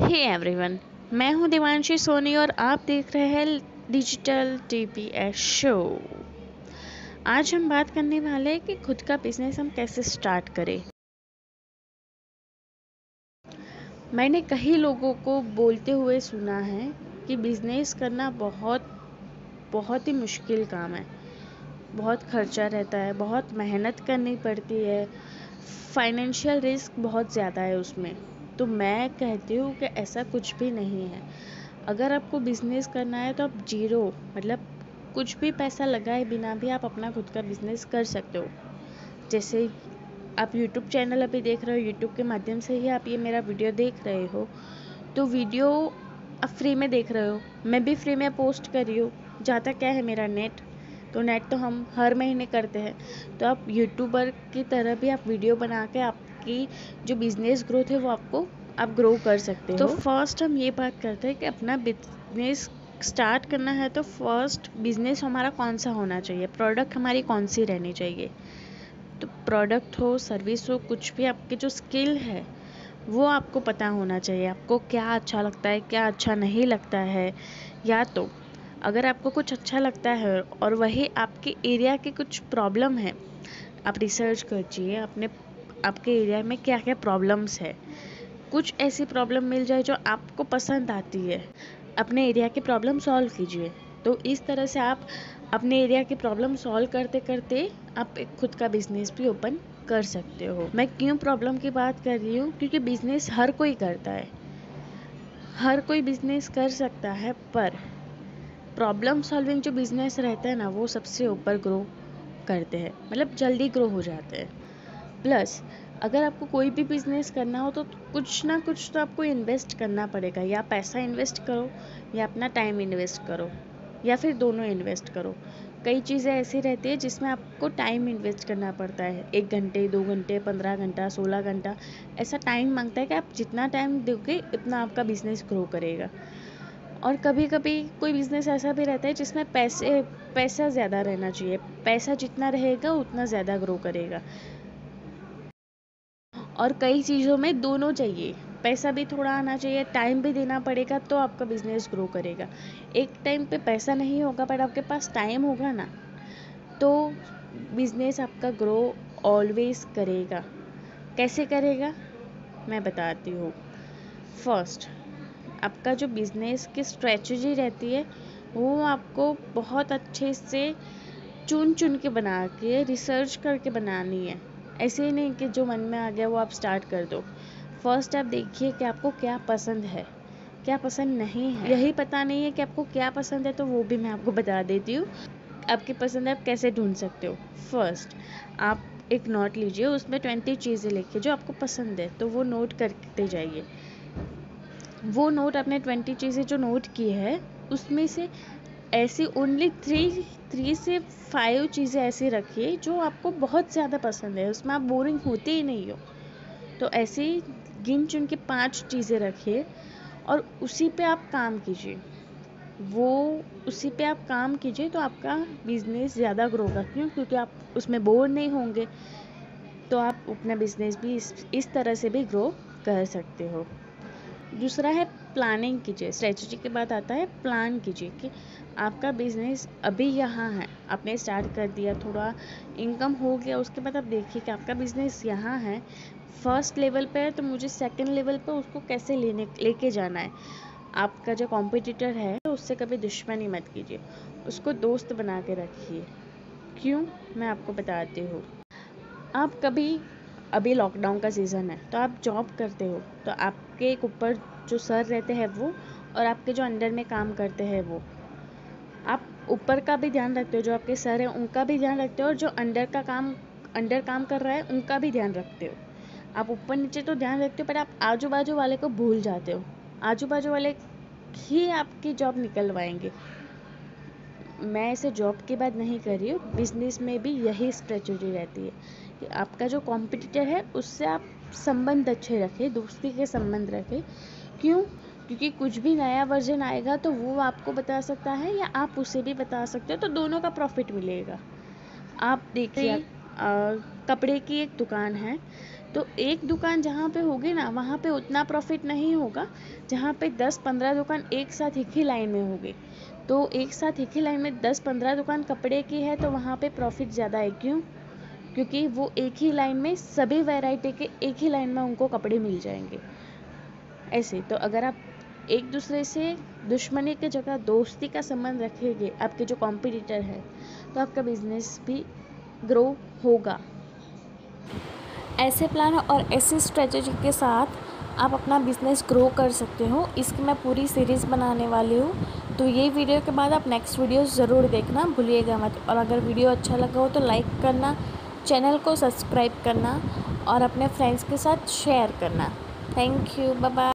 Hey everyone मैं हूँ देवांशी सोनी और आप देख रहे हैं डिजिटल टीपीएस शो आज हम बात करने वाले हैं कि खुद का बिज़नेस हम कैसे स्टार्ट करें। मैंने कई लोगों को बोलते हुए सुना है कि बिज़नेस करना बहुत बहुत ही मुश्किल काम है। बहुत खर्चा रहता है, बहुत मेहनत करनी पड़ती है। फाइनेंशियल रिस्क बहुत ज़्यादा है उसमें। तो मैं कहती हूँ कि ऐसा कुछ भी नहीं है। अगर आपको बिज़नेस करना है तो आप ज़ीरो मतलब कुछ भी पैसा लगाए बिना भी आप अपना खुद का बिज़नेस कर सकते हो। जैसे आप यूट्यूब चैनल अभी देख रहे हो यूट्यूब के माध्यम से ही आप ये मेरा वीडियो देख रहे हो। तो वीडियो आप फ्री में देख रहे हो। मैं भी फ्री में पोस्ट कर रही हूँ। जाता क्या है मेरा नेट तो नेट तो हम हर महीने करते हैं। तो आप यूट्यूबर की तरह भी आप वीडियो बना के आपकी जो बिज़नेस ग्रोथ है वो आपको आप ग्रो कर सकते तो हो। तो फ़र्स्ट हम ये बात करते हैं कि अपना बिज़नेस स्टार्ट करना है तो फ़र्स्ट बिज़नेस हमारा कौन सा होना चाहिए? प्रोडक्ट हमारी कौन सी रहनी चाहिए? तो प्रोडक्ट हो सर्विस हो कुछ भी आपकी जो स्किल है वो आपको पता होना चाहिए। आपको क्या अच्छा लगता है क्या अच्छा नहीं लगता है? या तो अगर आपको कुछ अच्छा लगता है और वही आपके एरिया के कुछ प्रॉब्लम है आप रिसर्च कीजिए अपने आपके एरिया में क्या क्या प्रॉब्लम्स है? कुछ ऐसी प्रॉब्लम मिल जाए जो आपको पसंद आती है। अपने एरिया की प्रॉब्लम सॉल्व कीजिए। तो इस तरह से आप अपने एरिया की प्रॉब्लम सॉल्व करते करते आप एक खुद का बिज़नेस भी ओपन कर सकते हो। मैं क्यों प्रॉब्लम की बात कर रही हूँ? क्योंकि बिज़नेस हर कोई करता है। हर कोई बिज़नेस कर सकता है, पर प्रॉब्लम सॉल्विंग जो बिज़नेस रहता है ना, वो सबसे ऊपर ग्रो करते हैं। मतलब जल्दी ग्रो हो जाते हैं। प्लस अगर आपको कोई भी बिज़नेस करना हो तो कुछ ना कुछ तो आपको इन्वेस्ट करना पड़ेगा। या पैसा इन्वेस्ट करो, या अपना टाइम इन्वेस्ट करो, या फिर दोनों इन्वेस्ट करो। कई चीज़ें ऐसी रहती है जिसमें आपको टाइम इन्वेस्ट करना पड़ता है। एक घंटे, दो घंटे, पंद्रह घंटा, सोलह घंटा, ऐसा टाइम माँगता है कि आप जितना टाइम दोगे, उतना आपका बिज़नेस ग्रो करेगा। और कभी कभी कोई बिज़नेस ऐसा भी रहता है जिसमें पैसे, पैसा ज़्यादा रहना चाहिए। पैसा जितना रहेगा, उतना ज़्यादा ग्रो करेगा। और कई चीज़ों में दोनों चाहिए। पैसा भी थोड़ा आना चाहिए टाइम भी देना पड़ेगा तो आपका बिज़नेस ग्रो करेगा। एक टाइम पे पैसा नहीं होगा, पर आपके पास टाइम होगा ना तो बिज़नेस आपका ग्रो ऑलवेज करेगा। कैसे करेगा? मैं बताती हूँ। फ़र्स्ट आपका जो बिज़नेस की स्ट्रेटजी रहती है, वो आपको बहुत अच्छे से चुन चुन के बना के रिसर्च करके बनानी है। ऐसे ही नहीं कि जो मन में आ गया वो आप स्टार्ट कर दो। फ़र्स्ट आप देखिए कि आपको क्या पसंद है क्या पसंद नहीं है। यही पता नहीं है कि आपको क्या पसंद है तो वो भी मैं आपको बता देती हूँ। आपकी पसंद आप कैसे ढूंढ सकते हो? फ़र्स्ट आप एक नोट लीजिए उसमें ट्वेंटी चीज़ें लिखिए जो आपको पसंद है तो वो नोट करते जाइए। वो नोट आपने ट्वेंटी चीज़ें जो नोट की है उसमें से ऐसी ओनली थ्री थ्री से फाइव चीज़ें ऐसी रखिए जो आपको बहुत ज़्यादा पसंद है। उसमें आप बोरिंग होते ही नहीं हो। तो ऐसे गिन चुन के पाँच चीज़ें रखिए और उसी पे आप काम कीजिए। वो उसी पे आप काम कीजिए तो आपका बिज़नेस ज़्यादा ग्रो होगा। क्यों? क्योंकि आप उसमें बोर नहीं होंगे। तो आप अपना बिज़नेस भी इस इस तरह से भी ग्रो कर सकते हो। दूसरा है प्लानिंग कीजिए। स्ट्रेटजी के बाद आता है प्लान कीजिए कि आपका बिज़नेस अभी यहाँ है। आपने स्टार्ट कर दिया, थोड़ा इनकम हो गया, उसके बाद आप देखिए कि आपका बिज़नेस यहाँ है। फ़र्स्ट लेवल पे है तो मुझे सेकंड लेवल पे उसको कैसे लेने, लेके जाना है? आपका जो कॉम्पिटिटर है उससे कभी दुश्मनी मत कीजिए। उसको दोस्त बना के रखिए। क्यों? मैं आपको बताती हूँ। आप कभी, अभी लॉकडाउन का सीज़न है तो आप जॉब करते हो तो आपके ऊपर जो सर रहते हैं वो, और आपके जो अंडर में काम करते हैं वो आप ऊपर का भी ध्यान रखते हो, जो आपके सर हैं, उनका भी ध्यान रखते हो और जो अंडर का काम अंडर काम कर रहा है, उनका भी ध्यान रखते हो। आप ऊपर नीचे तो ध्यान रखते हो, पर आप आजू बाजू वाले को भूल जाते हो। आजू बाजू वाले ही आपकी जॉब निकलवाएँगे। मैं इसे जॉब की बात नहीं कर रही हूँ बिज़नेस में भी यही स्ट्रेटजी रहती है कि आपका जो कॉम्पिटिटर है, उससे आप संबंध अच्छे रखें, दोस्ती के संबंध रखें। क्यों? क्योंकि कुछ भी नया वर्जन आएगा तो वो आपको बता सकता है या आप उसे भी बता सकते हो तो दोनों का प्रॉफिट मिलेगा। आप देखिए कपड़े की एक दुकान है तो एक दुकान जहाँ पे होगी ना वहाँ पे उतना प्रॉफिट नहीं होगा जहाँ पे दस पंद्रह दुकान एक साथ एक ही लाइन में होगी। तो एक साथ एक ही लाइन में दस पंद्रह दुकान कपड़े की है तो वहाँ पे प्रॉफिट ज़्यादा है क्यों? क्योंकि वो एक ही लाइन में सभी वैरायटी के एक ही लाइन में उनको कपड़े मिल जाएँगे। ऐसे तो अगर आप एक दूसरे से दुश्मनी की जगह दोस्ती का संबंध रखेंगे, आपके जो कॉम्पिटिटर है तो आपका बिज़नेस भी ग्रो होगा। ऐसे प्लान और ऐसी स्ट्रेटजी के साथ आप अपना बिज़नेस ग्रो कर सकते हो। इसकी मैं पूरी सीरीज़ बनाने वाली हूँ। तो ये वीडियो के बाद आप नेक्स्ट वीडियो ज़रूर देखना, भूलिएगा मत। और अगर वीडियो अच्छा लगा हो तो लाइक करना चैनल को सब्सक्राइब करना और अपने फ्रेंड्स के साथ शेयर करना। Thank you bye